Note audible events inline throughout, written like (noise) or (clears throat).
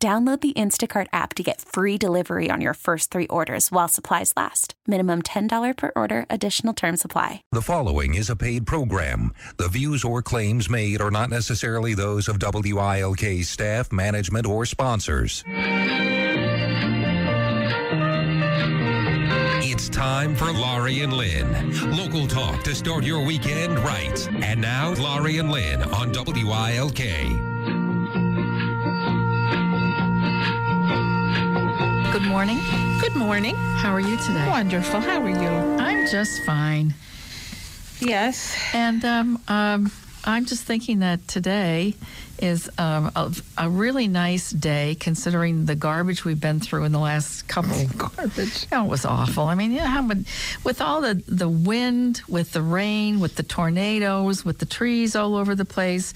Download the Instacart app to get free delivery on your first three orders while supplies last. Minimum $10 per order, additional term supply. The following is a paid program. The views or claims made are not necessarily those of WILK staff, management, or sponsors. It's time for Laurie and Lynn. Local talk to start your weekend right. And now, Laurie and Lynn on WILK. Good morning. Good morning. How are you today? Wonderful. How are you? I'm just fine. Yes. And um, um, I'm just thinking that today is um, a, a really nice day considering the garbage we've been through in the last couple. Garbage. Oh, it was awful. I mean, you know, how with all the, the wind, with the rain, with the tornadoes, with the trees all over the place,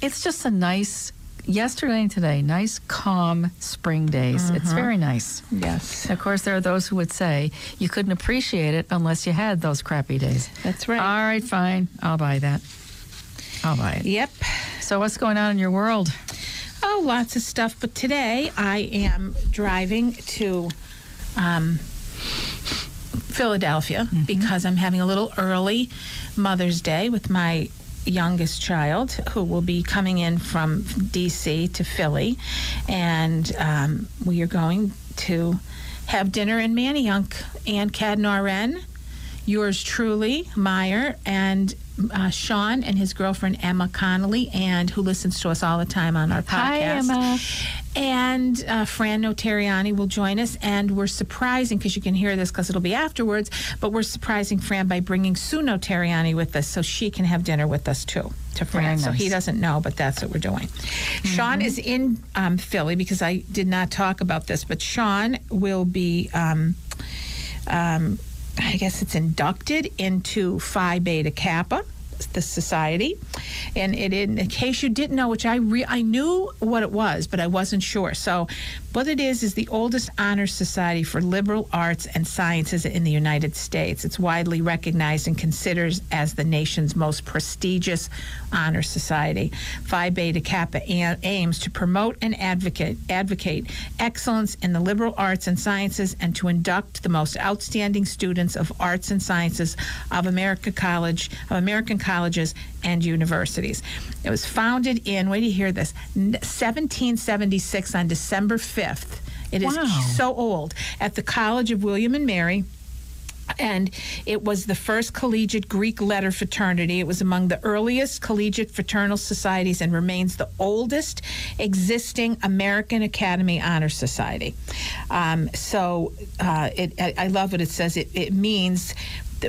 it's just a nice, yesterday and today, nice, calm spring days. It's very nice. Yes. Of course, there are those who would say you couldn't appreciate it unless you had those crappy days. That's right. All right, fine. I'll buy that. I'll buy it. Yep. So, what's going on in your world? Oh, lots of stuff. But today I am driving to um, Philadelphia because I'm having a little early Mother's Day with my youngest child who will be coming in from DC to Philly. And um, we are going to have dinner in Manayunk and Cadnar yours truly, Meyer, and uh, Sean and his girlfriend Emma Connolly, and who listens to us all the time on our podcast. Hi, Emma. And uh, Fran Notariani will join us, and we're surprising because you can hear this because it'll be afterwards. But we're surprising Fran by bringing Sue Notariani with us, so she can have dinner with us too. To Fran, Very so he doesn't know, but that's what we're doing. Sean is in um, Philly because I did not talk about this, but Sean will be. Um, um, I guess it's inducted into Phi Beta Kappa, the society, and it in case you didn't know, which I re- I knew what it was, but I wasn't sure. So, what it is is the oldest honor society for liberal arts and sciences in the United States. It's widely recognized and considered as the nation's most prestigious honor society. Phi Beta Kappa a- aims to promote and advocate advocate excellence in the liberal arts and sciences and to induct the most outstanding students of arts and sciences of America College of American colleges and universities. It was founded in wait you hear this 1776 on December 5th. It is Wow. so old at the College of William and Mary and it was the first collegiate Greek letter fraternity. It was among the earliest collegiate fraternal societies and remains the oldest existing American Academy Honor Society. Um, so uh, it, I, I love what it says. It, it means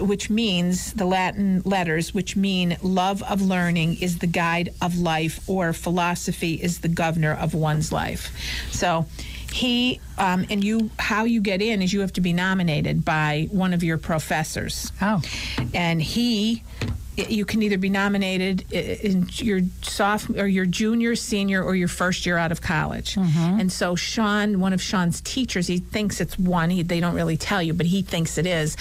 which means the Latin letters, which mean love of learning is the guide of life, or philosophy is the governor of one's life. So he um, and you, how you get in is you have to be nominated by one of your professors, Oh, and he. You can either be nominated in your sophomore or your junior, senior, or your first year out of college. And so Sean, one of Sean's teachers, he thinks it's one. He, they don't really tell you, but he thinks it is.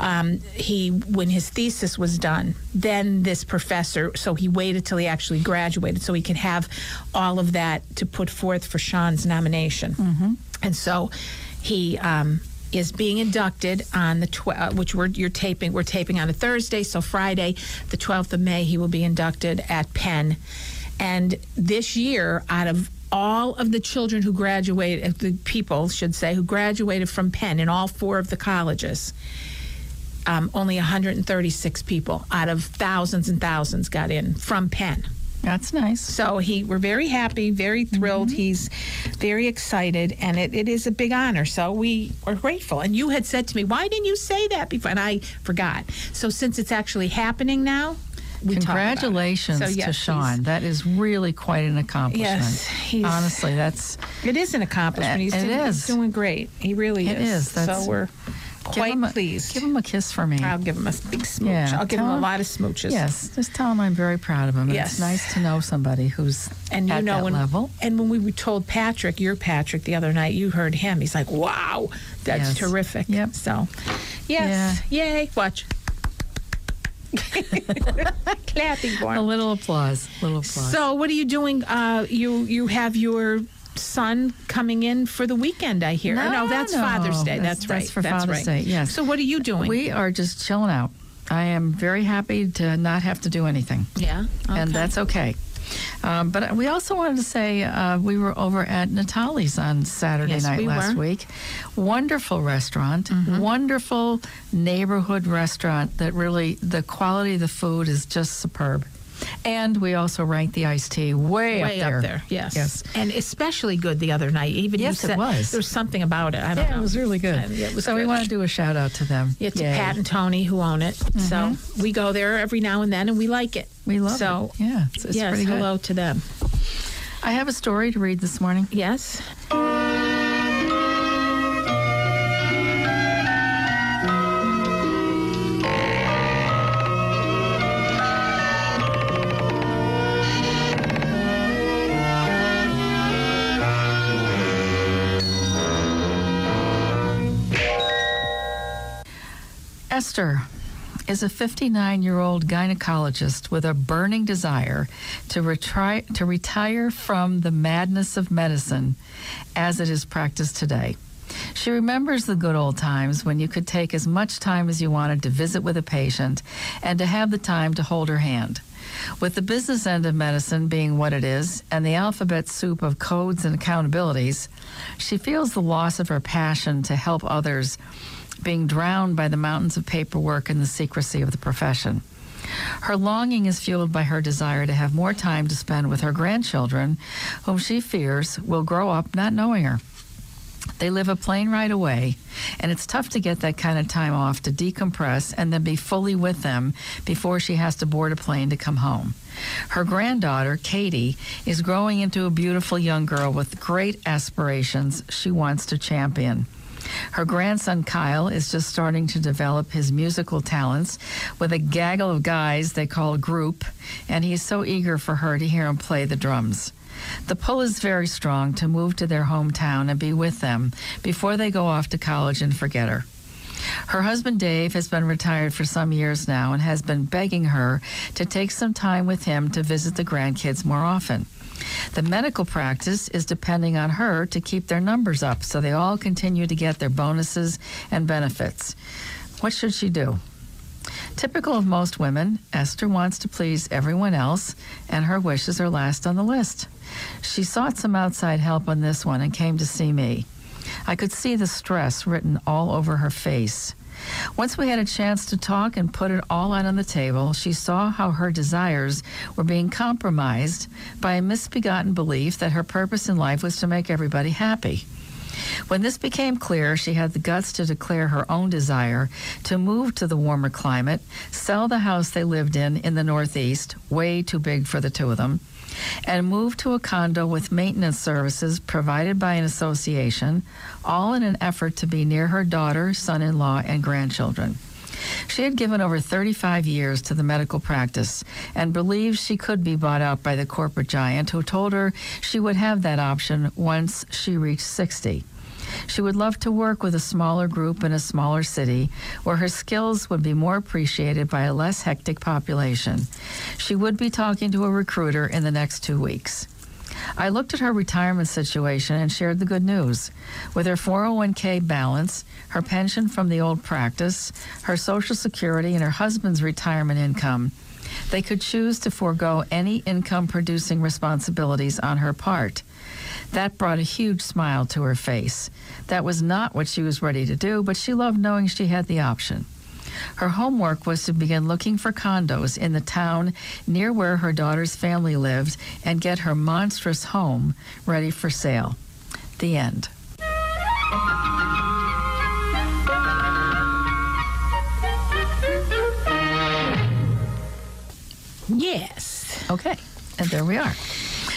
Um, he, when his thesis was done, then this professor. So he waited till he actually graduated, so he could have all of that to put forth for Sean's nomination. And so he. Um, is being inducted on the 12th, which we're you're taping. We're taping on a Thursday, so Friday, the 12th of May, he will be inducted at Penn. And this year, out of all of the children who graduated, the people should say, who graduated from Penn in all four of the colleges, um, only 136 people out of thousands and thousands got in from Penn. That's nice. So he, we're very happy, very thrilled. Mm-hmm. He's very excited, and it, it is a big honor. So we are grateful. And you had said to me, "Why didn't you say that before?" And I forgot. So since it's actually happening now, we talk about it. Congratulations So, to Sean. That is really quite an accomplishment. Yes, he's- Honestly, that's It is an accomplishment. He's, It doing, he's doing great. He really It is. is. That's- so we're give quite a, pleased. Give him a kiss for me. I'll give him a big smooch. Yeah, I'll give him a lot of smooches. Yes, just tell him I'm very proud of him. Yes. It's nice to know somebody who's And you at know that when, level. And when we were told Patrick, your Patrick, the other night, you heard him. He's like, "Wow, that's Yes. terrific." Yep. So, yes, yay! Watch. (laughs) Clapping for him. A little applause. little applause. So, what are you doing? Uh, you you have your son coming in for the weekend. I hear. Or No, that's no. Father's Day. That's- That's, right. that's for that's Father's right. Day, yes. So, what are you doing? we are just chilling out. I am very happy to not have to do anything. yeah, and that's okay. Um, but we also wanted to say uh, we were over at Natalie's on Saturday Yes, night we last were. Mm-hmm. week. Wonderful restaurant, wonderful neighborhood restaurant that really, the quality of the food is just superb. And we also rank the iced tea way, way up there. Yes. Yes. and especially good the other night. Even Yes, you it said was. there was something about it. I don't Yeah, know. it was really good. Yeah, it was so we want to do a shout out to them. It's Yay. Mm-hmm. Pat and Tony who own it. So we go there every now and then and we like it. We love it. so, it. Yeah, it's, it's yes, pretty good. hello to them. I have a story to read this morning. Yes. Esther is a 59 year old gynecologist with a burning desire to, retri- to retire from the madness of medicine as it is practiced today. She remembers the good old times when you could take as much time as you wanted to visit with a patient and to have the time to hold her hand. With the business end of medicine being what it is and the alphabet soup of codes and accountabilities, she feels the loss of her passion to help others being drowned by the mountains of paperwork and the secrecy of the profession. Her longing is fueled by her desire to have more time to spend with her grandchildren, whom she fears will grow up not knowing her. They live a plane ride away, and it's tough to get that kind of time off to decompress and then be fully with them before she has to board a plane to come home. Her granddaughter, Katie, is growing into a beautiful young girl with great aspirations she wants to champion. Her grandson Kyle is just starting to develop his musical talents with a gaggle of guys they call a group, and he's so eager for her to hear him play the drums. The pull is very strong to move to their hometown and be with them before they go off to college and forget her. Her husband Dave has been retired for some years now and has been begging her to take some time with him to visit the grandkids more often. The medical practice is depending on her to keep their numbers up so they all continue to get their bonuses and benefits. What should she do? Typical of most women, Esther wants to please everyone else, and her wishes are last on the list. She sought some outside help on this one and came to see me. I could see the stress written all over her face. Once we had a chance to talk and put it all out on the table, she saw how her desires were being compromised by a misbegotten belief that her purpose in life was to make everybody happy. When this became clear, she had the guts to declare her own desire to move to the warmer climate, sell the house they lived in in the Northeast, way too big for the two of them, and moved to a condo with maintenance services provided by an association, all in an effort to be near her daughter, son in law, and grandchildren. She had given over 35 years to the medical practice and believed she could be bought out by the corporate giant who told her she would have that option once she reached 60. She would love to work with a smaller group in a smaller city where her skills would be more appreciated by a less hectic population. She would be talking to a recruiter in the next two weeks. I looked at her retirement situation and shared the good news. With her 401k balance, her pension from the old practice, her Social Security, and her husband's retirement income, they could choose to forego any income producing responsibilities on her part. That brought a huge smile to her face. That was not what she was ready to do, but she loved knowing she had the option. Her homework was to begin looking for condos in the town near where her daughter's family lived and get her monstrous home ready for sale. The end. Yes. Okay, and there we are.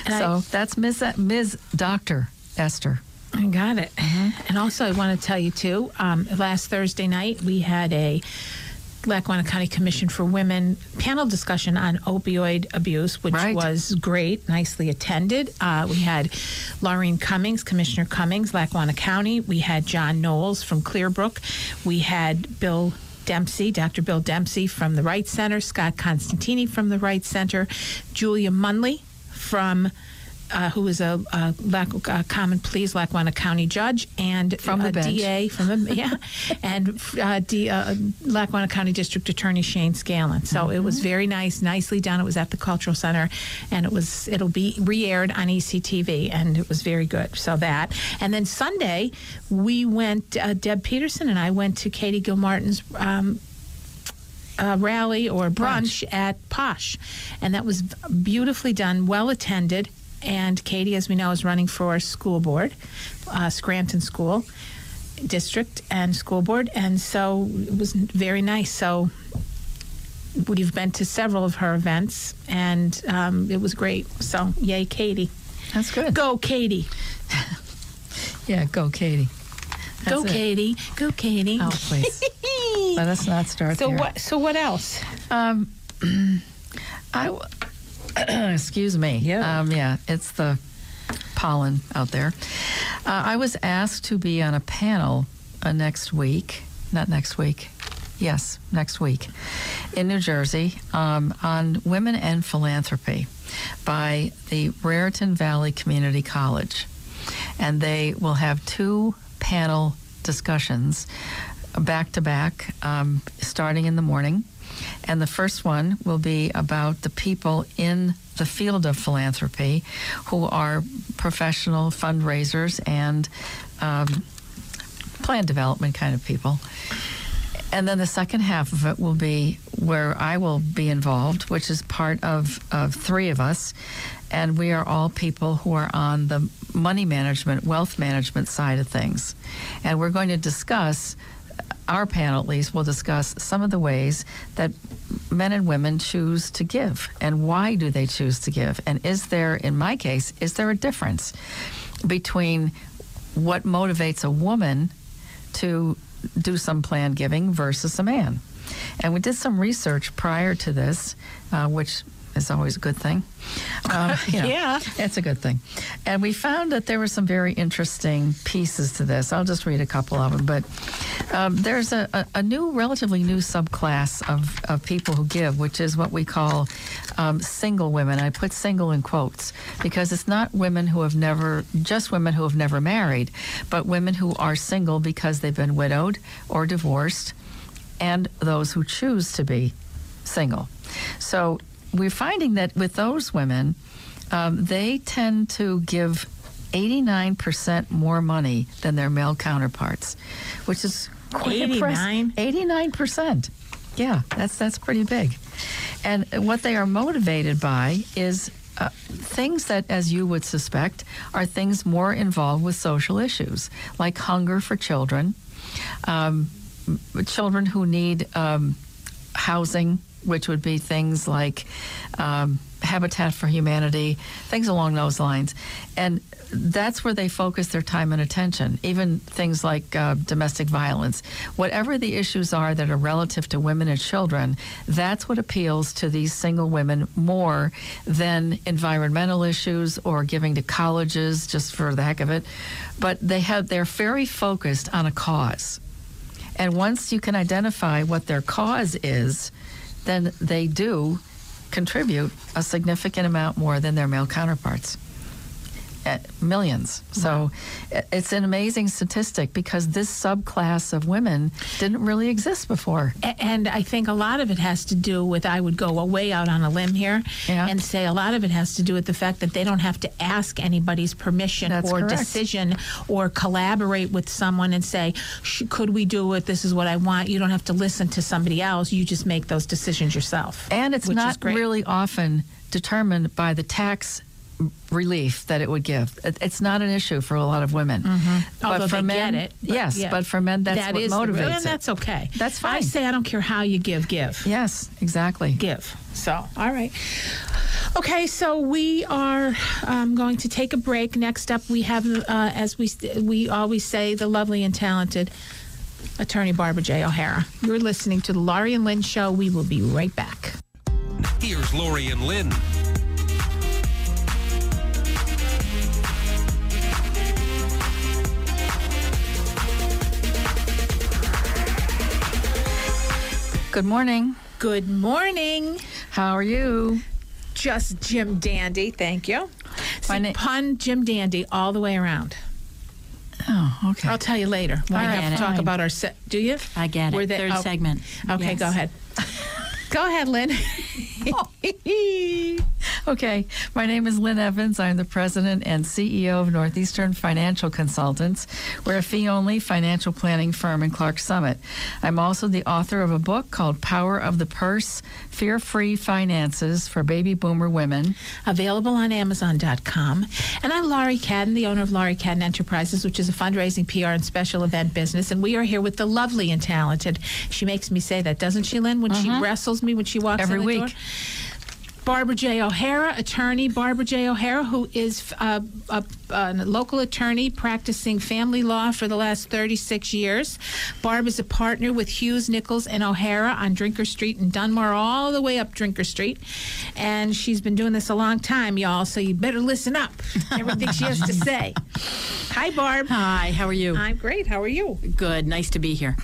And so that's Ms. Ms. Doctor Esther. I got it. And also, I want to tell you too. Um, last Thursday night, we had a Lackawanna County Commission for Women panel discussion on opioid abuse, which Right. was great, nicely attended. Uh, we had Laureen Cummings, Commissioner Cummings, Lackawanna County. We had John Knowles from Clearbrook. We had Bill. Dempsey, Dr. Bill Dempsey from the Wright Center, Scott Constantini from the Wright Center, Julia Munley from uh, who is a, a Lac- uh, common pleas Lackawanna County judge and From the uh, bench. DA from the yeah, (laughs) and uh, D, uh, Lackawanna County District Attorney Shane Scanlon. So it was very nice, nicely done. It was at the Cultural Center, and it was it'll be re-aired on ECTV, and it was very good. So that, and then Sunday we went. Uh, Deb Peterson and I went to Katie Gilmartin's. Um, uh, rally or brunch, at Posh, and that was beautifully done, well attended. And Katie, as we know, is running for school board, uh, Scranton School District and school board, and so it was very nice. So we've been to several of her events, and um, it was great. So yay, Katie! That's good. Go, Katie! (laughs) Yeah, go, Katie. Go, it. Katie! Go, Katie! Oh, please. (laughs) Let us not start so there. what? So what else? Um, (clears throat) I w- (clears throat) excuse me. Yeah. Um, yeah. It's the pollen out there. Uh, I was asked to be on a panel uh, next week. Not next week. Yes, next week in New Jersey um, on women and philanthropy by the Raritan Valley Community College, and they will have two panel discussions back to back, um, starting in the morning. And the first one will be about the people in the field of philanthropy who are professional fundraisers and um, plan development kind of people. And then the second half of it will be where I will be involved, which is part of, of three of us. And we are all people who are on the money management, wealth management side of things. And we're going to discuss, our panel at least, will discuss some of the ways that men and women choose to give and why do they choose to give. And is there, in my case, is there a difference between what motivates a woman to do some planned giving versus a man. And we did some research prior to this, uh, which is always a good thing. (laughs) Um, you know, Yeah. It's a good thing. And we found that there were some very interesting pieces to this. I'll just read a couple of them. But um, there's a, a, a new, relatively new subclass of, of people who give, which is what we call um, single women. I put single in quotes because it's not women who have never, just women who have never married, but women who are single because they've been widowed or divorced, and those who choose to be single. So we're finding that with those women, um, they tend to give 89% more money than their male counterparts, which is quite 89? impressive. 89%. Yeah, that's that's pretty big. And what they are motivated by is uh, things that, as you would suspect, are things more involved with social issues, like hunger for children, um, children who need um, housing, which would be things like um, Habitat for Humanity, things along those lines. And that's where they focus their time and attention, even things like uh, domestic violence. Whatever the issues are that are relative to women and children, that's what appeals to these single women more than environmental issues or giving to colleges just for the heck of it. But they have they're very focused on a cause. And once you can identify what their cause is, then they do contribute a significant amount more than their male counterparts. Millions. So i- it's an amazing statistic because this subclass of women didn't really exist before. And I think a lot of it has to do with, I would go way out on a limb here Yeah. and say a lot of it has to do with the fact that they don't have to ask anybody's permission That's or correct. decision or collaborate with someone and say, could we do it? This is what I want. You don't have to listen to somebody else. You just make those decisions yourself. And it's not really often determined by the tax relief that it would give. It, it's not an issue for a lot of women. Mm-hmm. Although for they men, get it. but yes, yeah. but for men, that's That what is the- motivates And it. that's okay. That's I say I don't care how you give, give. Yes, exactly. give. So, all right. Okay, so we are um, going to take a break. Next up, we have, uh, as we we always say, the lovely and talented attorney Barbara J. O'Hara. You're listening to the Laurie and Lynn Show. We will be right back. Here's Laurie and Lynn. Good morning. Good morning. How are you? Just Jim Dandy. Thank you. See, na- pun Jim Dandy all the way around. Oh, okay. I'll tell you later Why right, have to talk about our set. Do you? I get it. Were they- Third oh, segment. Okay, Yes. go ahead. (laughs) go ahead, Lynn. (laughs) (laughs) (laughs) Okay, my name is Lynn Evans. I'm the president and CEO of Northeastern Financial Consultants. We're a fee only financial planning firm in Clarks Summit. I'm also the author of a book called Power of the Purse Fear Free Finances for Baby Boomer Women. Available on Amazon.com. And I'm Laurie Cadden, the owner of Laurie Cadden Enterprises, which is a fundraising, PR, and special event business. And we are here with the lovely and talented. She makes me say that, doesn't she, Lynn? When she mm-hmm. wrestles me when she walks Every week. door. Barbara J. O'Hara, attorney Barbara J. O'Hara, who is uh, a, a local attorney practicing family law for the last 36 years. Barb is a partner with Hughes, Nichols, and O'Hara on Drinker Street in Dunmore, all the way up Drinker Street. And she's been doing this a long time, y'all, so you better listen up. Everything she has to say. (laughs) Hi, Barb. Hi, how are you? I'm great. How are you? Good. Nice to be here.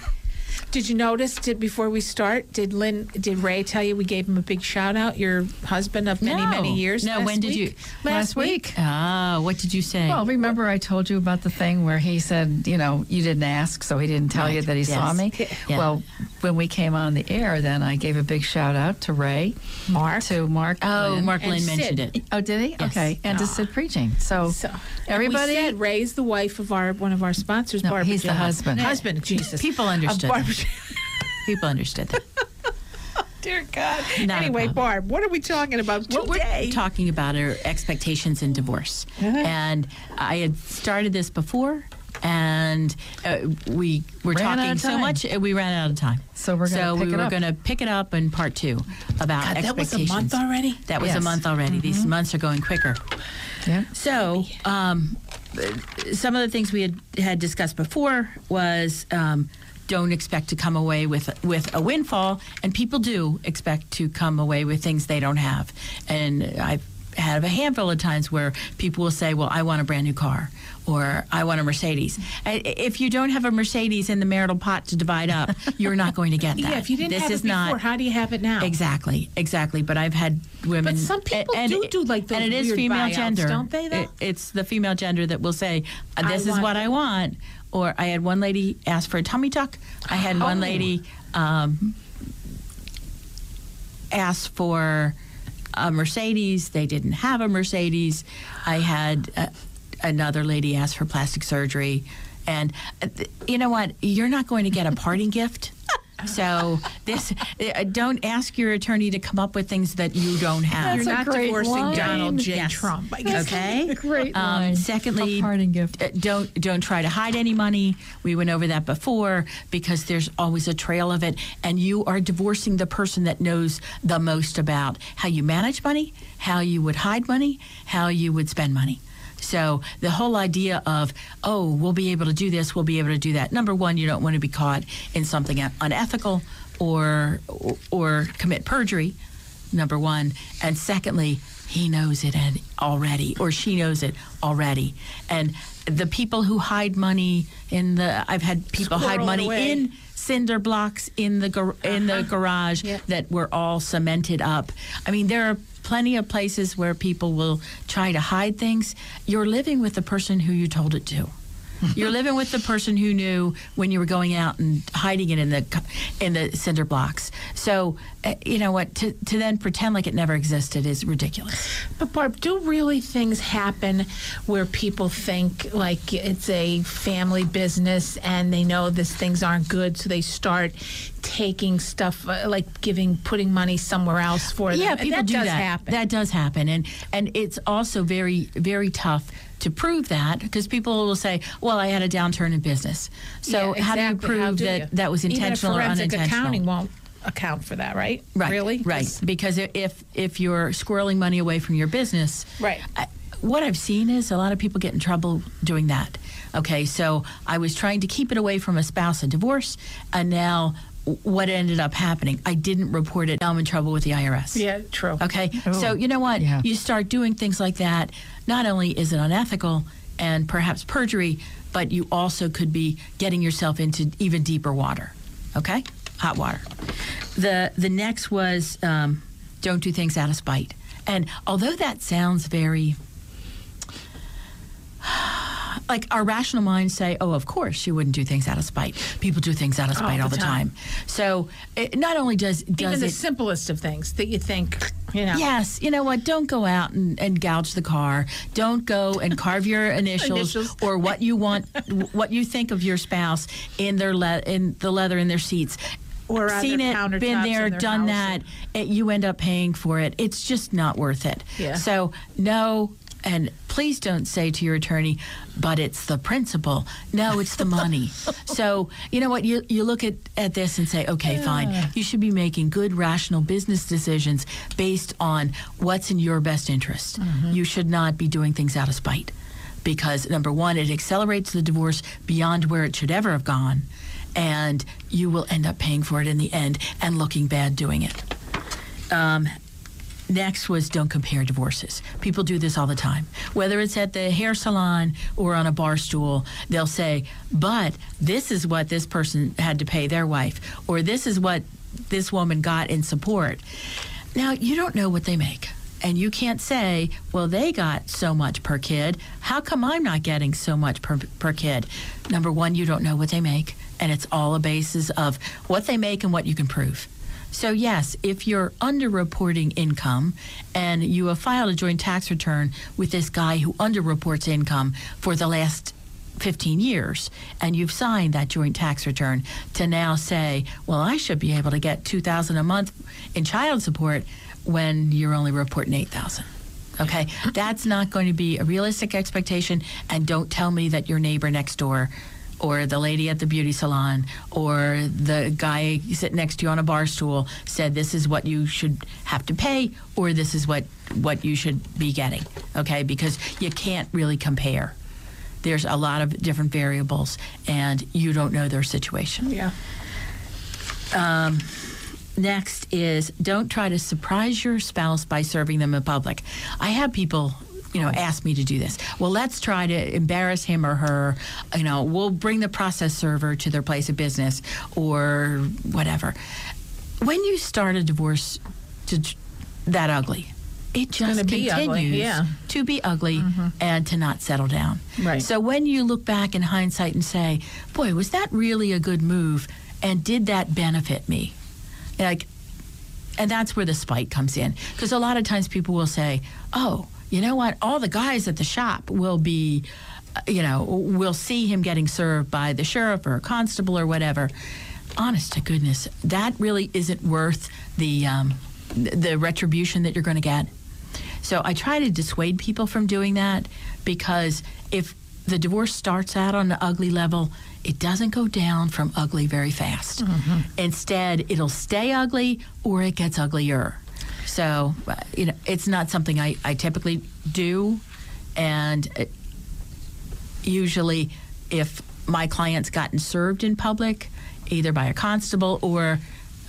Did you notice? Did before we start? Did Lynn? Did Ray tell you we gave him a big shout out? Your husband of many No. many years. No, last when did week? you- Last, Last week. week. Ah, what did you say? Well, remember I told you about the thing where he said, you know, you didn't ask, so he didn't tell you that he saw me. Yeah. Well, when we came on the air, then I gave a big shout out to Ray, Mark. to Mark. oh, Lynn. Mark And Lynn mentioned Sid. it. Oh, did he? Yes. Okay, and to Sid preaching. So, So everybody, and we said Ray's the wife of our one of our sponsors, No, Barbara. he's the husband. Husband, Jesus. People Of understood. (laughs) People understood that. (laughs) Dear God. Not anyway. Barb, what are we talking about What today? we're talking about are expectations in divorce. And I had started this before, and uh, we were Ran talking so much, we ran out of time. So we're gonna so pick we were going to pick it up in part two about God, that was a expectations. month already? That was a month already. These months are going quicker. yeah. So, um, some of the things we had, had discussed before was um, don't expect to come away with with a windfall, and people do expect to come away with things they don't have. And I've had a handful of times where people will say, "Well, I want a brand new car." Or I want a Mercedes. If you don't have a Mercedes in the marital pot to divide up, (laughs) you're not going to get that. Yeah, if you didn't this have is it before, not how do you have it now? Exactly, exactly. But I've had women. But some people and, do do, like, those and it is female buyouts, gender, don't they, though? It- it's the female gender that will say, uh, I "This is what I want." Or I had one lady ask for a tummy tuck. I had one Oh. lady um, ask for a Mercedes. They didn't have a Mercedes. I had uh, another lady ask for plastic surgery. And uh, th- you know what? You're not going to get a parting gift. So this, uh, don't ask your attorney to come up with things that you don't have. You're That's a not divorcing line. Donald J. Yes. Trump. I guess. Okay. Great Um, secondly, parting gift. uh, don't don't try to hide any money. We went over that before because there's always a trail of it, and you are divorcing the person that knows the most about how you manage money, how you would hide money, how you would spend money. So the whole idea of oh we'll be able to do this, we'll be able to do that. Number one, you don't want to be caught in something unethical or or commit perjury number one. And secondly, he knows it and already, or she knows it already. And the people who hide money in the, I've had people hide Squirrel it money away. in cinder blocks in the gar- in the uh-huh. garage Yeah. that were all cemented up. I mean, there are plenty of places where people will try to hide things. You're living with the person who you told it to. You're living with the person who knew when you were going out and hiding it in the in the cinder blocks. So, uh, you know what? To to then pretend like it never existed is ridiculous. But Barb, do really things happen where people think like it's a family business and they know this things aren't good, so they start taking stuff uh, like giving putting money somewhere else for them? Yeah, people that do does that. happen. That does happen, and and it's also very very tough to prove that because people will say, "Well, I had a downturn in business." So Yeah, how do you prove do that you? that was intentional or unintentional? accounting won't account for that, right? Right. Really? Right. 'Cause- Because if if you're squirreling money away from your business, Right. I, what I've seen is a lot of people get in trouble doing that. Okay, so I was trying to keep it away from a spouse and divorce, and now what ended up happening? I didn't report it. Now I'm in trouble with the IRS. Yeah, true. Okay, so you know what? yeah. You start doing things like that. Not only is it unethical and perhaps perjury, but you also could be getting yourself into even deeper water. Okay, hot water. The the next was um, don't do things out of spite. And although that sounds very like our rational minds say, oh, of course you wouldn't do things out of spite. People do things out of spite all, the the time. So it not only does Even the it simplest of things that you think, you know. Yes, you know what? Don't go out and, and gouge the car. Don't go and carve your (laughs) initials, Initials. or what you want, (laughs) what you think of your spouse in their le- in the leather in their seats. Or Seen it, been there, done house. that. It, you end up paying for it. It's just not worth it. Yeah. So no, and please don't say to your attorney, "But it's the principle." No, it's the money. (laughs) so you know what? You you look at at this and say, "Okay, fine. You should be making good, rational business decisions based on what's in your best interest. You should not be doing things out of spite." Because number one, it accelerates the divorce beyond where it should ever have gone, and you will end up paying for it in the end and looking bad doing it. Um, Next was don't compare divorces. People do this all the time. Whether it's at the hair salon or on a bar stool, they'll say, but this is what this person had to pay their wife, or this is what this woman got in support. Now, you don't know what they make. And you can't say, well, they got so much per kid. How come I'm not getting so much per, per kid? Number one, you don't know what they make. And it's all a basis of what they make and what you can prove. So, yes, if you're underreporting income and you have filed a joint tax return with this guy who underreports income for the last 15 years and you've signed that joint tax return to now say, well, I should be able to get 2000 a month in child support when you're only reporting 8000 Okay, that's not going to be a realistic expectation. And don't tell me that your neighbor next door or the lady at the beauty salon or the guy sitting next to you on a bar stool said this is what you should have to pay or this is what what you should be getting okay because you can't really compare there's a lot of different variables and you don't know their situation Yeah. Um, next is don't try to surprise your spouse by serving them in public. I have people, you know, ask me to do this. Well, let's try to embarrass him or her. You know, we'll bring the process server to their place of business or whatever. When you start a divorce to that ugly, it just continues ugly, yeah. Mm-hmm. to be ugly and to not settle down. Right. So when you look back in hindsight and say, "Boy, was that really a good move?" and did that benefit me? like and that's where the spite comes in because a lot of times people will say oh you know what all the guys at the shop will be uh, you know will see him getting served by the sheriff or a constable or whatever honest to goodness that really isn't worth the um, the retribution that you're going to get so I try to dissuade people from doing that because if the divorce starts out on the ugly level, it doesn't go down from ugly very fast. Instead, it'll stay ugly or it gets uglier. So, uh, you know, it's not something I, I typically do. And uh, usually, if my client's gotten served in public, either by a constable or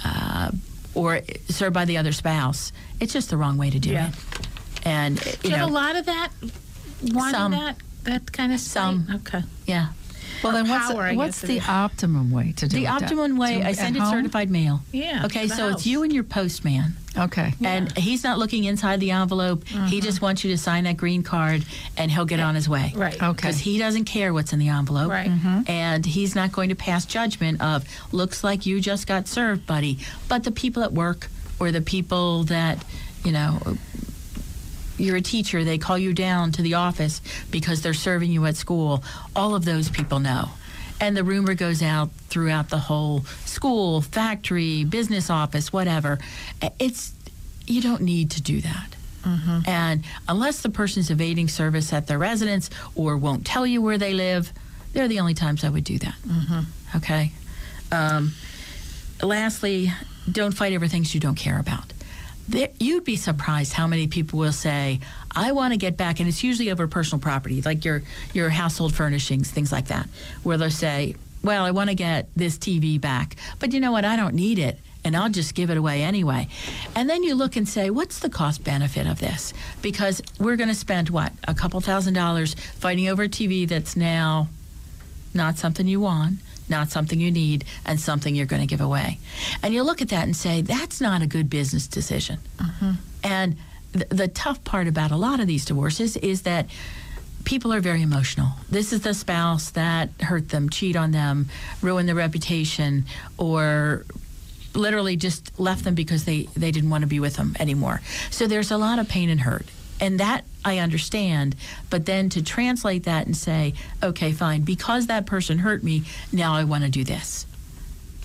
uh, or served by the other spouse, it's just the wrong way to do Yeah. it. And uh, Do you have know, a lot of that? Wanting Some. that? That kind of Some. site? Okay. yeah. Well, then what's, power, what's the optimum way to do The it? The optimum way, I send it certified mail. Yeah, Okay, so house. it's you and your postman. Okay. And he's not looking inside the envelope. He mm-hmm. just wants you to sign that green card and he'll get on his way. Right. Okay. Because he doesn't care what's in the envelope. Right. Mm-hmm. And he's not going to pass judgment of, looks like you just got served, buddy. But the people at work or the people that, you know, you're a teacher, they call you down to the office because they're serving you at school. All of those people know. And the rumor goes out throughout the whole school, factory, business office, whatever. It's you don't need to do that. And unless the person's evading service at their residence or won't tell you where they live, they're the only times I would do that. Okay. Um, lastly, don't fight over things you don't care about. There, you'd be surprised how many people will say, "I want to get back," and it's usually over personal property, like your your household furnishings, things like that, where they'll say, "Well, I want to get this TV back, but you know what? I don't need it." And I'll just give it away anyway. And then you look and say, what's the cost benefit of this? Because we're going to spend, what, a couple thousand dollars fighting over a TV that's now not something you want, not something you need, and something you're going to give away. And you look at that and say, that's not a good business decision. Mm-hmm. And th- the tough part about a lot of these divorces is that people are very emotional. This is the spouse that hurt them, cheat on them, ruin their reputation, or literally just left them because they, they didn't want to be with them anymore. So there's a lot of pain and hurt. And that I understand. But then to translate that and say, okay, fine, because that person hurt me, now I want to do this.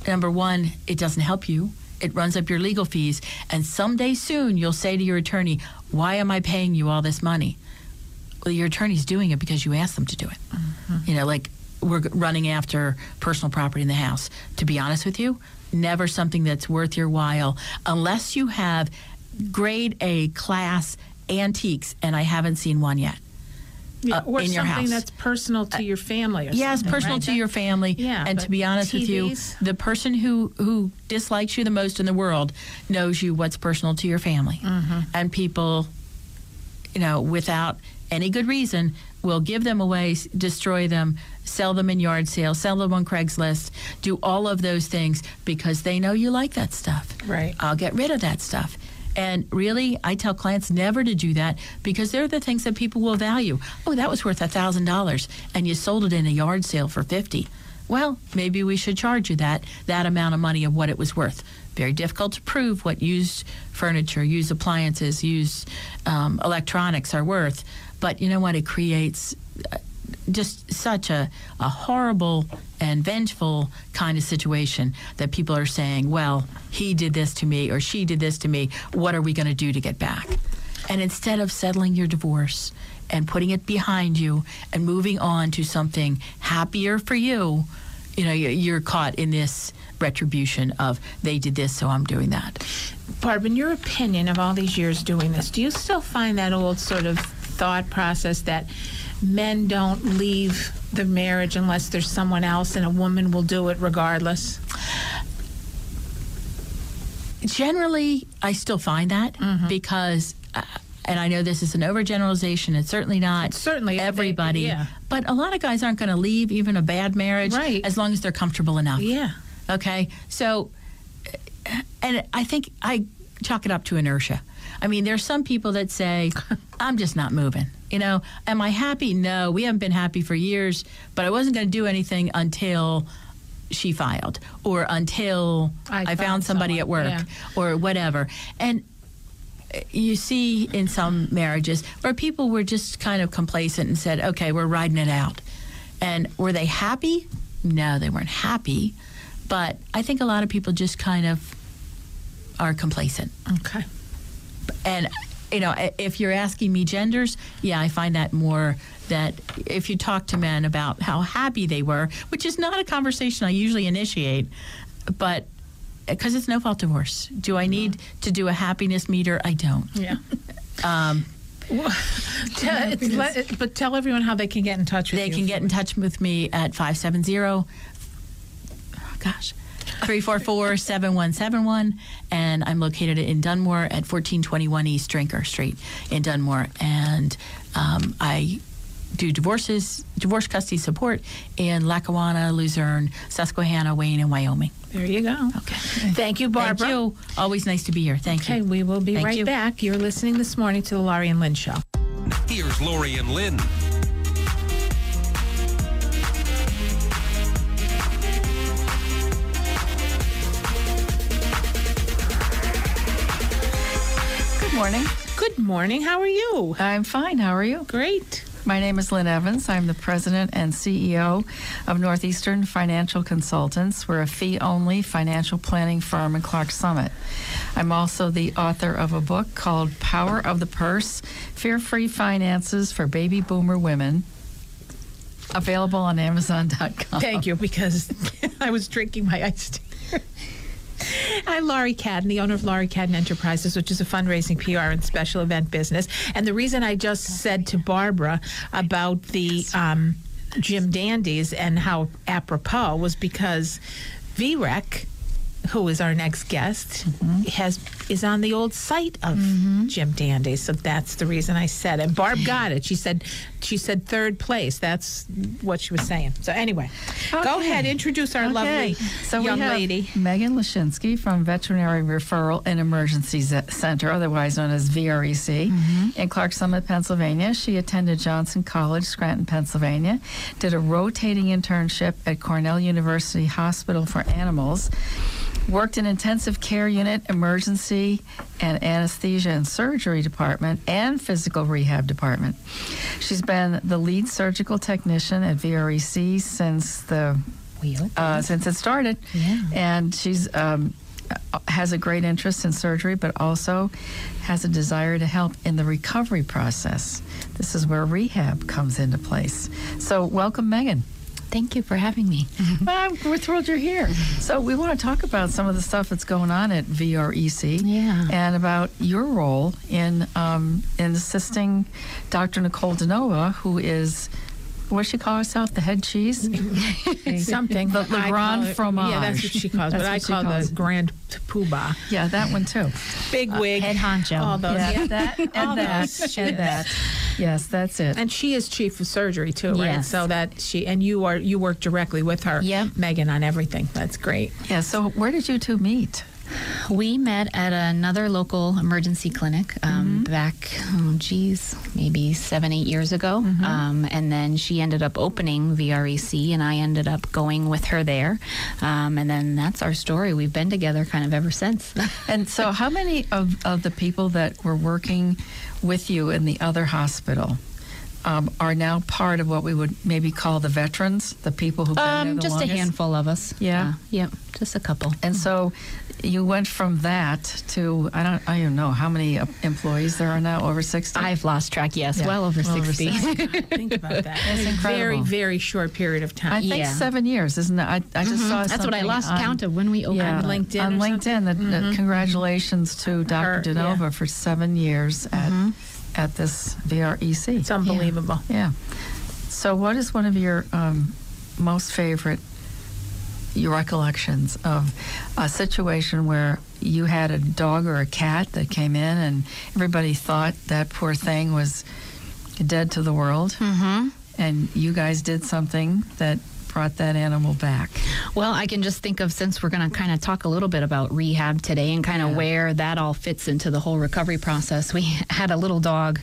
Number one, it doesn't help you. It runs up your legal fees. And someday soon you'll say to your attorney, why am I paying you all this money? Well, your attorney's doing it because you asked them to do it. Mm-hmm. You know, like we're running after personal property in the house. To be honest with you, never something that's worth your while unless you have grade A class antiques, and I haven't seen one yet. Yeah, uh, or in your something house. that's personal to your family. Or Yes, personal right? to your family. Yeah, and to be honest with you, the person who who dislikes you the most in the world knows you what's personal to your family. Mm-hmm. And people, you know, without any good reason, will give them away, destroy them, sell them in yard sales, sell them on Craigslist, do all of those things because they know you like that stuff. Right. I'll get rid of that stuff. And really, I tell clients never to do that because they're the things that people will value. Oh, that was worth a thousand dollars, and you sold it in a yard sale for fifty. Well, maybe we should charge you that that amount of money of what it was worth. Very difficult to prove what used furniture, used appliances, used um, electronics are worth. But you know what? It creates uh, just such a, a horrible and vengeful kind of situation that people are saying, well, he did this to me or she did this to me. What are we going to do to get back? And instead of settling your divorce and putting it behind you and moving on to something happier for you, you know, you- you're caught in this retribution of they did this, so I'm doing that. Barb, in your opinion of all these years doing this, do you still find that old sort of thought process that men don't leave the marriage unless there's someone else and a woman will do it regardless? Generally, I still find that Mm-hmm. because, uh, and I know this is an overgeneralization. It's certainly not Certainly, they- everybody. yeah. But a lot of guys aren't going to leave even a bad marriage Right. as long as they're comfortable enough. Yeah. Okay. So, and I think I chalk it up to inertia. I mean, there's some people that say, (laughs) I'm just not moving. You know, am I happy? No, we haven't been happy for years, but I wasn't going to do anything until she filed or until I I, found found somebody at work yeah. or whatever. And uh, you see in some marriages where people were just kind of complacent and said, okay, we're riding it out. And were they happy? No, they weren't happy. But I think a lot of people just kind of are complacent. Okay. And, you know, if you're asking me genders, yeah, I find that more that if you talk to men about how happy they were, which is not a conversation I usually initiate, but uh, because it's no fault divorce. Do I need yeah. to do a happiness meter? I don't. Yeah. (laughs) um, (laughs) well, but tell everyone how they can get in touch with they you. They can get in touch with me at 570 gosh 344 7171. And I'm located in Dunmore at 1421 East Drinker Street in Dunmore. And um, I do divorces, divorce custody support in Lackawanna, Luzerne, Susquehanna, Wayne, and Wyoming. There you go. Okay. Thank you, Barbara. Thank you. Always nice to be here. Thank okay, you. Okay, we will be Thank right you. back. You're listening this morning to the Laurie and Lynn Show. Here's Laurie and Lynn. Good morning. Good morning. How are you? I'm fine. How are you? Great. My name is Lynn Evans. I'm the president and CEO of Northeastern Financial Consultants. We're a fee only financial planning firm in Clarks Summit. I'm also the author of a book called Power of the Purse Fear Free Finances for Baby Boomer Women, available on Amazon.com. Thank you, because (laughs) I was drinking my iced tea. (laughs) I'm Laurie Cadden, the owner of Laurie Cadden Enterprises, which is a fundraising PR and special event business. And the reason I just said to Barbara about the um, Jim Dandies and how apropos was because VREC, who is our next guest, has is on the old site of Jim Dandies. So that's the reason I said it. And Barb got it. She said she said third place. That's what she was saying. So anyway, go ahead, introduce our lovely so young lady. Megan Lashinsky from Veterinary Referral and Emergency Z- Center, otherwise known as VREC, Mm-hmm. in Clarks Summit, Pennsylvania. She attended Johnson College, Scranton, Pennsylvania, did a rotating internship at Cornell University Hospital for Animals. Worked in intensive care unit, emergency, and anesthesia and surgery department, and physical rehab department. She's been the lead surgical technician at VREC since the uh, since it started. Yeah. And she's um, has a great interest in surgery, but also has a desire to help in the recovery process. This is where rehab comes into place. So, welcome, Megan. Thank you for having me. (laughs) Well, we're thrilled you're here. So, we want to talk about some of the stuff that's going on at VREC. Yeah. And about your role in um, in assisting Dr. Nicole Denova, who is. What she call herself? The head cheese? (laughs) Something. The, the Grand it- fromage. Yeah, that's what she calls it. But I call calls the. Grand Poobah. Yeah, that one too. Big uh, wig. head honcho. All those. Yeah, Yeah. that All that those. and that. Yes, that's it. And she is chief of surgery too, right? Yes. So that she and you are you work directly with her, Yep. Megan, on everything. That's great. Yeah. So where did you two meet? We met at another local emergency clinic um, back, oh, geez, maybe seven, eight years ago. Um, and then she ended up opening VREC, and I ended up going with her there. Um, and then that's our story. We've been together kind of ever since. (laughs) And so, how many of, of the people that were working with you in the other hospital um, are now part of what we would maybe call the veterans, the people who've been there um, the just a handful of us. Yeah? yep, just a couple. And so, you went from that to I don't I don't know how many uh, employees there are now over sixty. I've lost track, yes, Yeah, well over well over 60. 60. (laughs) (laughs) Think about that. That's In a very, very short period of time. I think Yeah. seven years, isn't it? I, I just saw That's what I something lost on- count of when we opened. Yeah, On LinkedIn On or LinkedIn, that, that congratulations to Dr. Her, yeah. Denova for seven years at at this VREC. it's unbelievable. yeah. So, what is one of your um, most favorite your recollections of a situation where you had a dog or a cat that came in and everybody thought that poor thing was dead to the world, Mm-hmm. and you guys did something that brought that animal back? Well, I can just think of since we're going to kind of talk a little bit about rehab today and kind of Yeah. where that all fits into the whole recovery process. We (laughs) had a little dog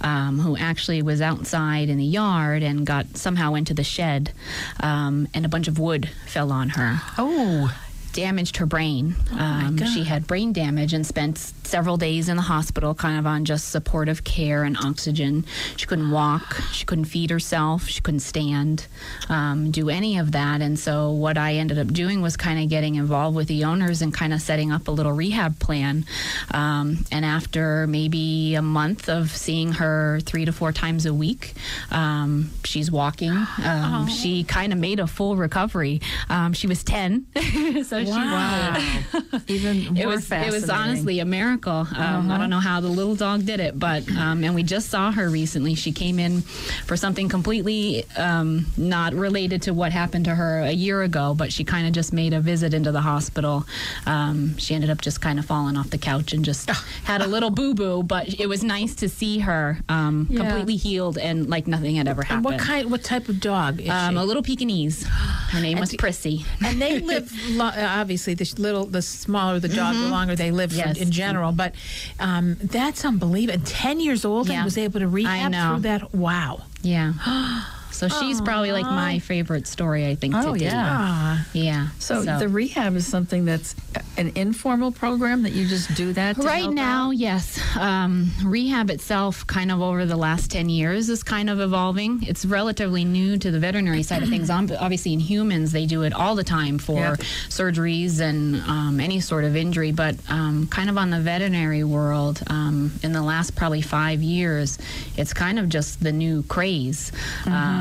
um, who actually was outside in the yard and got somehow into the shed, um, and a bunch of wood fell on her. Oh, damaged her brain. um, she had brain damage and spent several days in the hospital, kind of on just supportive care and oxygen. She couldn't walk, she couldn't feed herself, she couldn't stand, um, do any of that. And so, what I ended up doing was kind of getting involved with the owners and kind of setting up a little rehab plan. Um, and after maybe a month of seeing her three to four times a week, um, she's walking. Um, She kind of made a full recovery. Um, she was 10, (laughs) so she? Wow. (laughs) Even more it was it was honestly a miracle. Um, Uh-huh. I don't know how the little dog did it, but um, and we just saw her recently. She came in for something completely um, not related to what happened to her a year ago, but she kind of just made a visit into the hospital. Um, she ended up just kind of falling off the couch and just had a little boo boo, but it was nice to see her um, Yeah. completely healed and like nothing had ever And happened. what kind? What type of dog is Um, she? a little Pekingese. Her name was Prissy. and they (laughs) live lo- uh, obviously the little the smaller the dog the longer they live Yes. in general. But um, that's unbelievable. 10 years old and was able to rehab through that? Wow. Yeah. (gasps) (gasps) So she's probably like my favorite story, I think. Oh, yeah. ah, Yeah. So, the rehab is something that's an informal program that you just do that to Right now, out? yes. Um, rehab itself, kind of over the last 10 years, is kind of evolving. It's relatively new to the veterinary side of things. Obviously, in humans, they do it all the time for Yep. surgeries and um, any sort of injury. But um, kind of on the veterinary world, um, in the last probably five years, it's kind of just the new craze.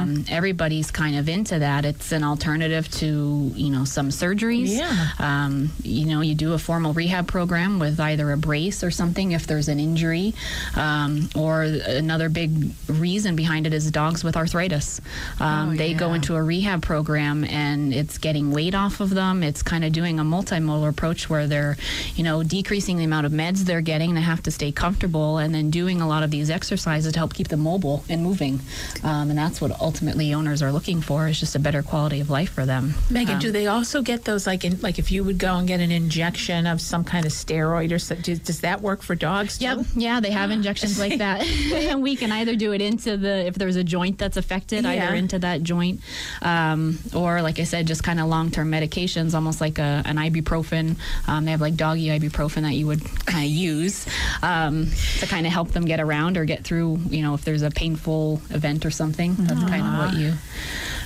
Um, everybody's kind of into that. It's an alternative to, you know, some surgeries. Yeah. Um, you know, you do a formal rehab program with either a brace or something if there's an injury, um, or another big reason behind it is dogs with arthritis. Um, Oh, they go into a rehab program and it's getting weight off of them. It's kind of doing a multimodal approach where they're, you know, decreasing the amount of meds they're getting. They have to stay comfortable and then doing a lot of these exercises to help keep them mobile and moving. Um, and that's what ultimately owners are looking for is just a better quality of life for them. Megan, Um, do they also get those like in, like if you would go and get an injection of some kind of steroid or so, does, does that work for dogs too? Yep. Yeah, they have (gasps) injections like that. and (laughs) (laughs) we can either do it into the, if there's a joint that's affected, Yeah. either into that joint, um, or like I said, just kind of long term medications, almost like a, an ibuprofen. Um, they have like doggy ibuprofen that you would kind of use um, to kind of help them get around or get through, you know, if there's a painful event or something. That's kind of what you.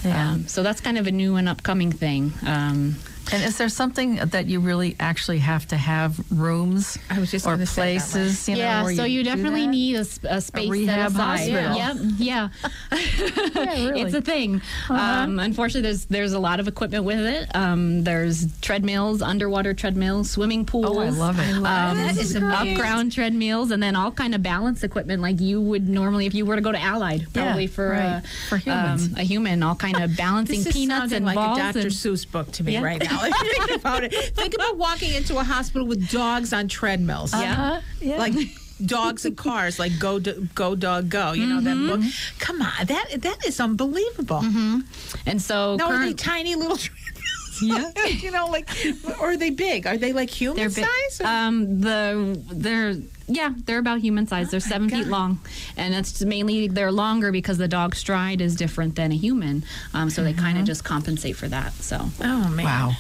Yeah. Um, so that's kind of a new and upcoming thing. Um, And is there something that you really actually have to have rooms I was just or gonna say that places? You know, yeah, where so you, do definitely that? need a space rehab set aside. hospital. Yep, yeah. (laughs) (laughs) Yeah, really. It's a thing. Uh-huh. Um, unfortunately, there's there's a lot of equipment with it. Um, there's treadmills, underwater treadmills, swimming pools. Oh, I love it. Um, That is up great. ground treadmills, and then all kind of balance equipment like you would normally if you were to go to Allied, Yeah, probably for right. a, For humans. um, a human, all kind of (laughs) balancing This is peanuts sounding and like balls. a Dr. and- Seuss book to me Yeah. right now. (laughs) Think about it. Think about walking into a hospital with dogs on treadmills. Uh-huh. Yeah. Like dogs and cars, like go do, go dog go. You know that book. Mm-hmm. Come on, that that is unbelievable. and so No, they current- tiny little? (laughs) Yeah. (laughs) you know, like, or are they big? Are they like human They're big. size? or- Um, the they're yeah, they're about human size. they're seven feet long, and it's mainly they're longer because the dog stride is different than a human. Um, so they kind of just compensate for that. So oh man! Wow.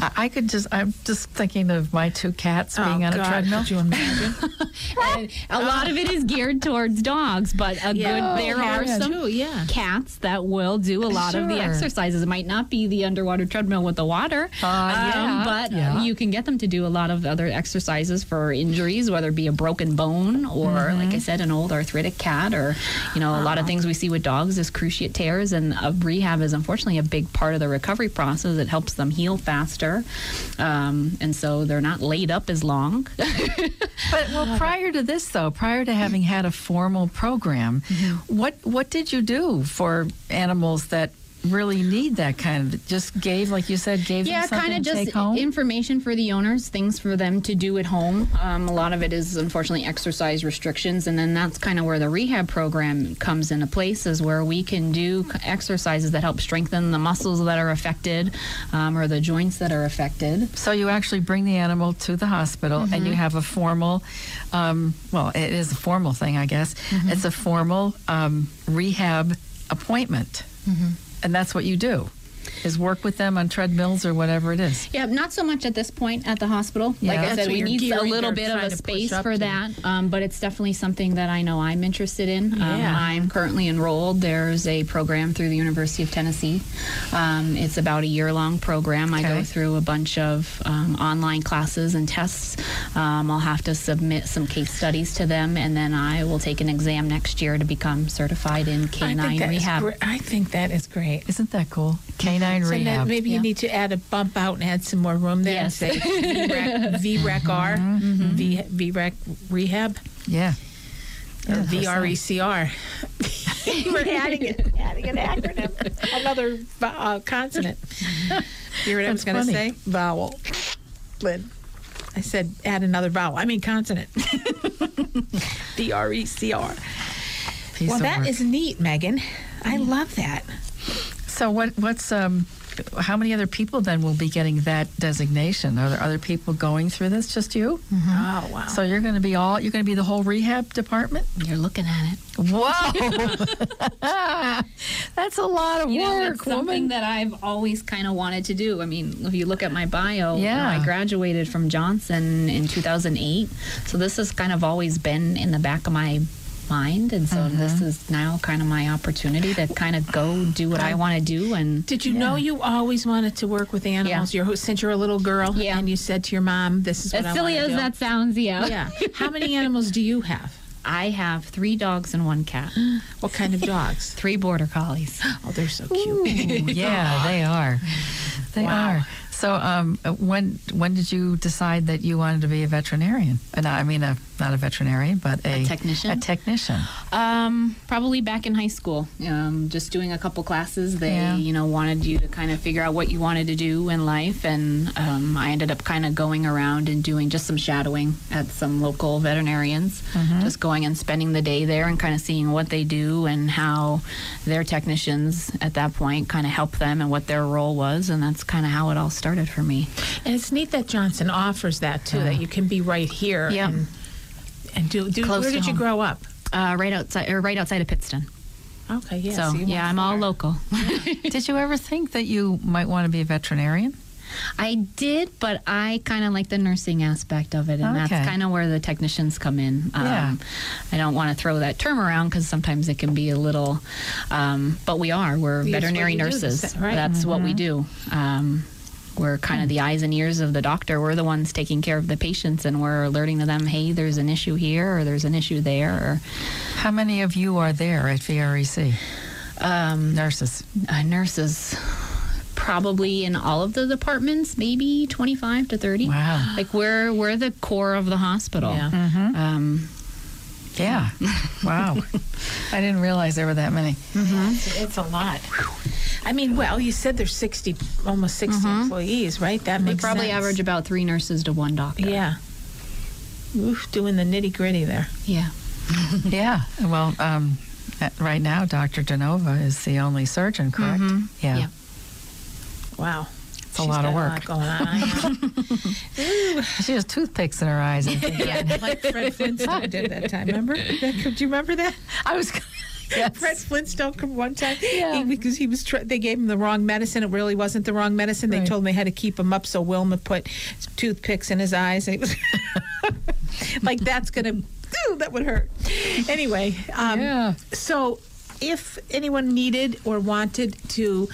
I, I could just, I'm just thinking of my two cats Oh, being on a treadmill. Could you imagine? (laughs) and a lot of it is geared towards dogs, but a Yeah. good there Oh, are some too, yeah. cats that will do a lot of the exercises. It might not be the underwater treadmill with the water, um, Uh, yeah, but yeah. you can get them to do a lot of other exercises for injuries, whether it be a broken bone or, Mm-hmm. like I said, an old arthritic cat, or you know, a lot of things we see with dogs is cruciate tears, and uh, rehab is unfortunately a big part of the recovery process. It helps them heal faster, um, and so they're not laid up as long. (laughs) But well, prior to this, though, prior to having had a formal program, Mm-hmm. what what did you do for animals that really need that kind of? Just gave, like you said, gave yeah, kind of just information for the owners, things for them to do at home. Um, a lot of it is unfortunately exercise restrictions, and then that's kind of where the rehab program comes into place, is where we can do exercises that help strengthen the muscles that are affected um, or the joints that are affected. so you actually bring the animal to the hospital, and Mm-hmm. you have a formal, um, well, it is a formal thing, I guess. Mm-hmm. It's a formal um, rehab appointment, Mm-hmm. And that's what you do. Is work with them on treadmills or whatever it is. Yeah, not so much at this point at the hospital. Yeah. like I said, we need a little bit of a space for to. that, um, but it's definitely something that I know I'm interested in. Um, Yeah. I'm currently enrolled. There's a program through the University of Tennessee. Um, it's about a year long program. Okay. I go through a bunch of um, online classes and tests. Um, I'll have to submit some case studies to them, and then I will take an exam next year to become certified in I canine think that is rehab. gre- I think that is great. Isn't that cool? Yeah. Canine So now rehab. maybe you need to add a bump out and add some more room there Yes. and say VREC, (laughs) VREC-R, V, VREC rehab, yeah. or Yeah, VRECR. (laughs) We're adding it, adding an acronym, another uh, consonant. You heard what I was going to say? Vowel. Lynn. I said add another vowel. I mean consonant. (laughs) VRECR. Well, of that work. is neat, Megan. I love that. So what? What's um? How many other people then will be getting that designation? Are there other people going through this? Just you? Oh, wow. So you're going to be all. You're going to be the whole rehab department. You're looking at it. Whoa, (laughs) that's a lot of You know, work, it's something woman. that I've always kind of wanted to do. I mean, if you look at my bio, you know, Yeah. I graduated from Johnson in 2008. So this has kind of always been in the back of my mind. And so Mm-hmm. this is now kind of my opportunity to kind of go do what I want to do. And Did you know you always wanted to work with animals? You're, since you're a little girl, Yeah. and you said to your mom, "This is what as I silly wanna as do." that sounds, yeah. Yeah. How many (laughs) animals do you have? I have three dogs and one cat, (gasps) What kind of dogs? (laughs) three border collies. (gasps) Oh, they're so cute. (laughs) yeah, they are. They Wow. are. So, um, when when did you decide that you wanted to be a veterinarian? Uh, no, I mean, a, not a veterinarian, but a, A technician? A technician. Um, probably back in high school. Um, just doing a couple classes. They, Yeah. you know, wanted you to kind of figure out what you wanted to do in life, and um, I ended up kind of going around and doing just some shadowing at some local veterinarians. Just going and spending the day there and kind of seeing what they do and how their technicians at that point kind of help them and what their role was, and that's kind of how it all started for me. and it's neat that Johnson offers that too. That you can be right here. Yeah. And, and do. do Close where to did you grow up? Uh, right outside, or right outside of Pittston. Okay. Yeah. so you yeah, I'm all far. local. (laughs) did you ever think that you might want to be a veterinarian? I did, but I kind of like the nursing aspect of it, and Okay. that's kind of where the technicians come in. Um, Yeah. I don't want to throw that term around because sometimes it can be a little, um, but we are. We're It's veterinary you do, nurses. that's right. That's what we do. Um, we're kind of the eyes and ears of the doctor. We're the ones taking care of the patients, and we're alerting to them, hey, there's an issue here, or there's an issue there, or How many of you are there at VREC? um, Nurses. uh, nurses. Probably in all of the departments, maybe 25 to 30. Wow. Like we're we're the core of the hospital. Yeah. Um, Yeah. wow. (laughs) I didn't realize there were that many. Mm-hmm. It's a lot. I mean, well, you said there's 60, almost 60 mm-hmm. employees, right? That we makes probably sense. average about three nurses to one doctor. Yeah. Oof, doing the nitty gritty there. Yeah. (laughs) Yeah. Well, um, right now, Dr. Denova is the only surgeon, correct? Mm-hmm. Yeah. Yeah. Wow. A lot of work. going on. (laughs) She has toothpicks in her eyes. Think. yeah, like Fred Flintstone (laughs) did that time. Remember? That, do you remember that? I was. Yes. (laughs) Fred Flintstone come one time Yeah. he- because he was tr- they gave him the wrong medicine. It really wasn't the wrong medicine. They Right. told him they had to keep him up, so Wilma put toothpicks in his eyes. It was like that's gonna ooh, that would hurt. Anyway, um, Yeah. so if anyone needed or wanted to.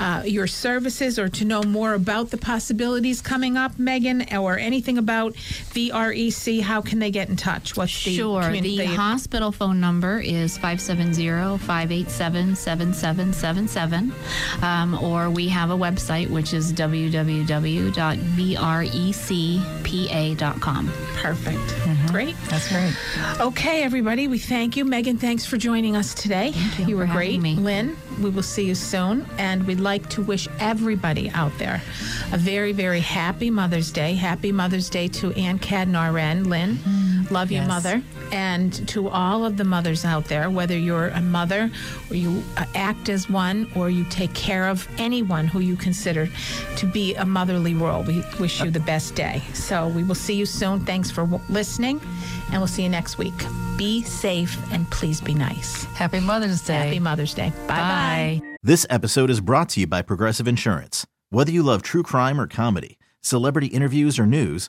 Uh, your services or to know more about the possibilities coming up, Megan, or anything about VREC, how can they get in touch? What's the Sure. The hospital phone number is 570-587-7777. Um, or we have a website, which is www.vrecpa.com. Perfect. Great. That's great. Okay, everybody, we thank you. Megan, thanks for joining us today. you You were great. me. Lynn, we will see you soon. And we'd like to wish everybody out there a very, very happy Mother's Day. Happy Mother's Day to Ann Cadnaren. Lynn, mm-hmm. Love you, mother. And to all of the mothers out there, whether you're a mother or you uh, act as one or you take care of anyone who you consider to be a motherly role, we wish you the best day. So we will see you soon. Thanks for listening, and we'll see you next week. Be safe and please be nice. Happy Mother's Day. Happy Mother's Day. Bye bye. Bye. This episode is brought to you by Progressive Insurance. Whether you love true crime or comedy, celebrity interviews or news,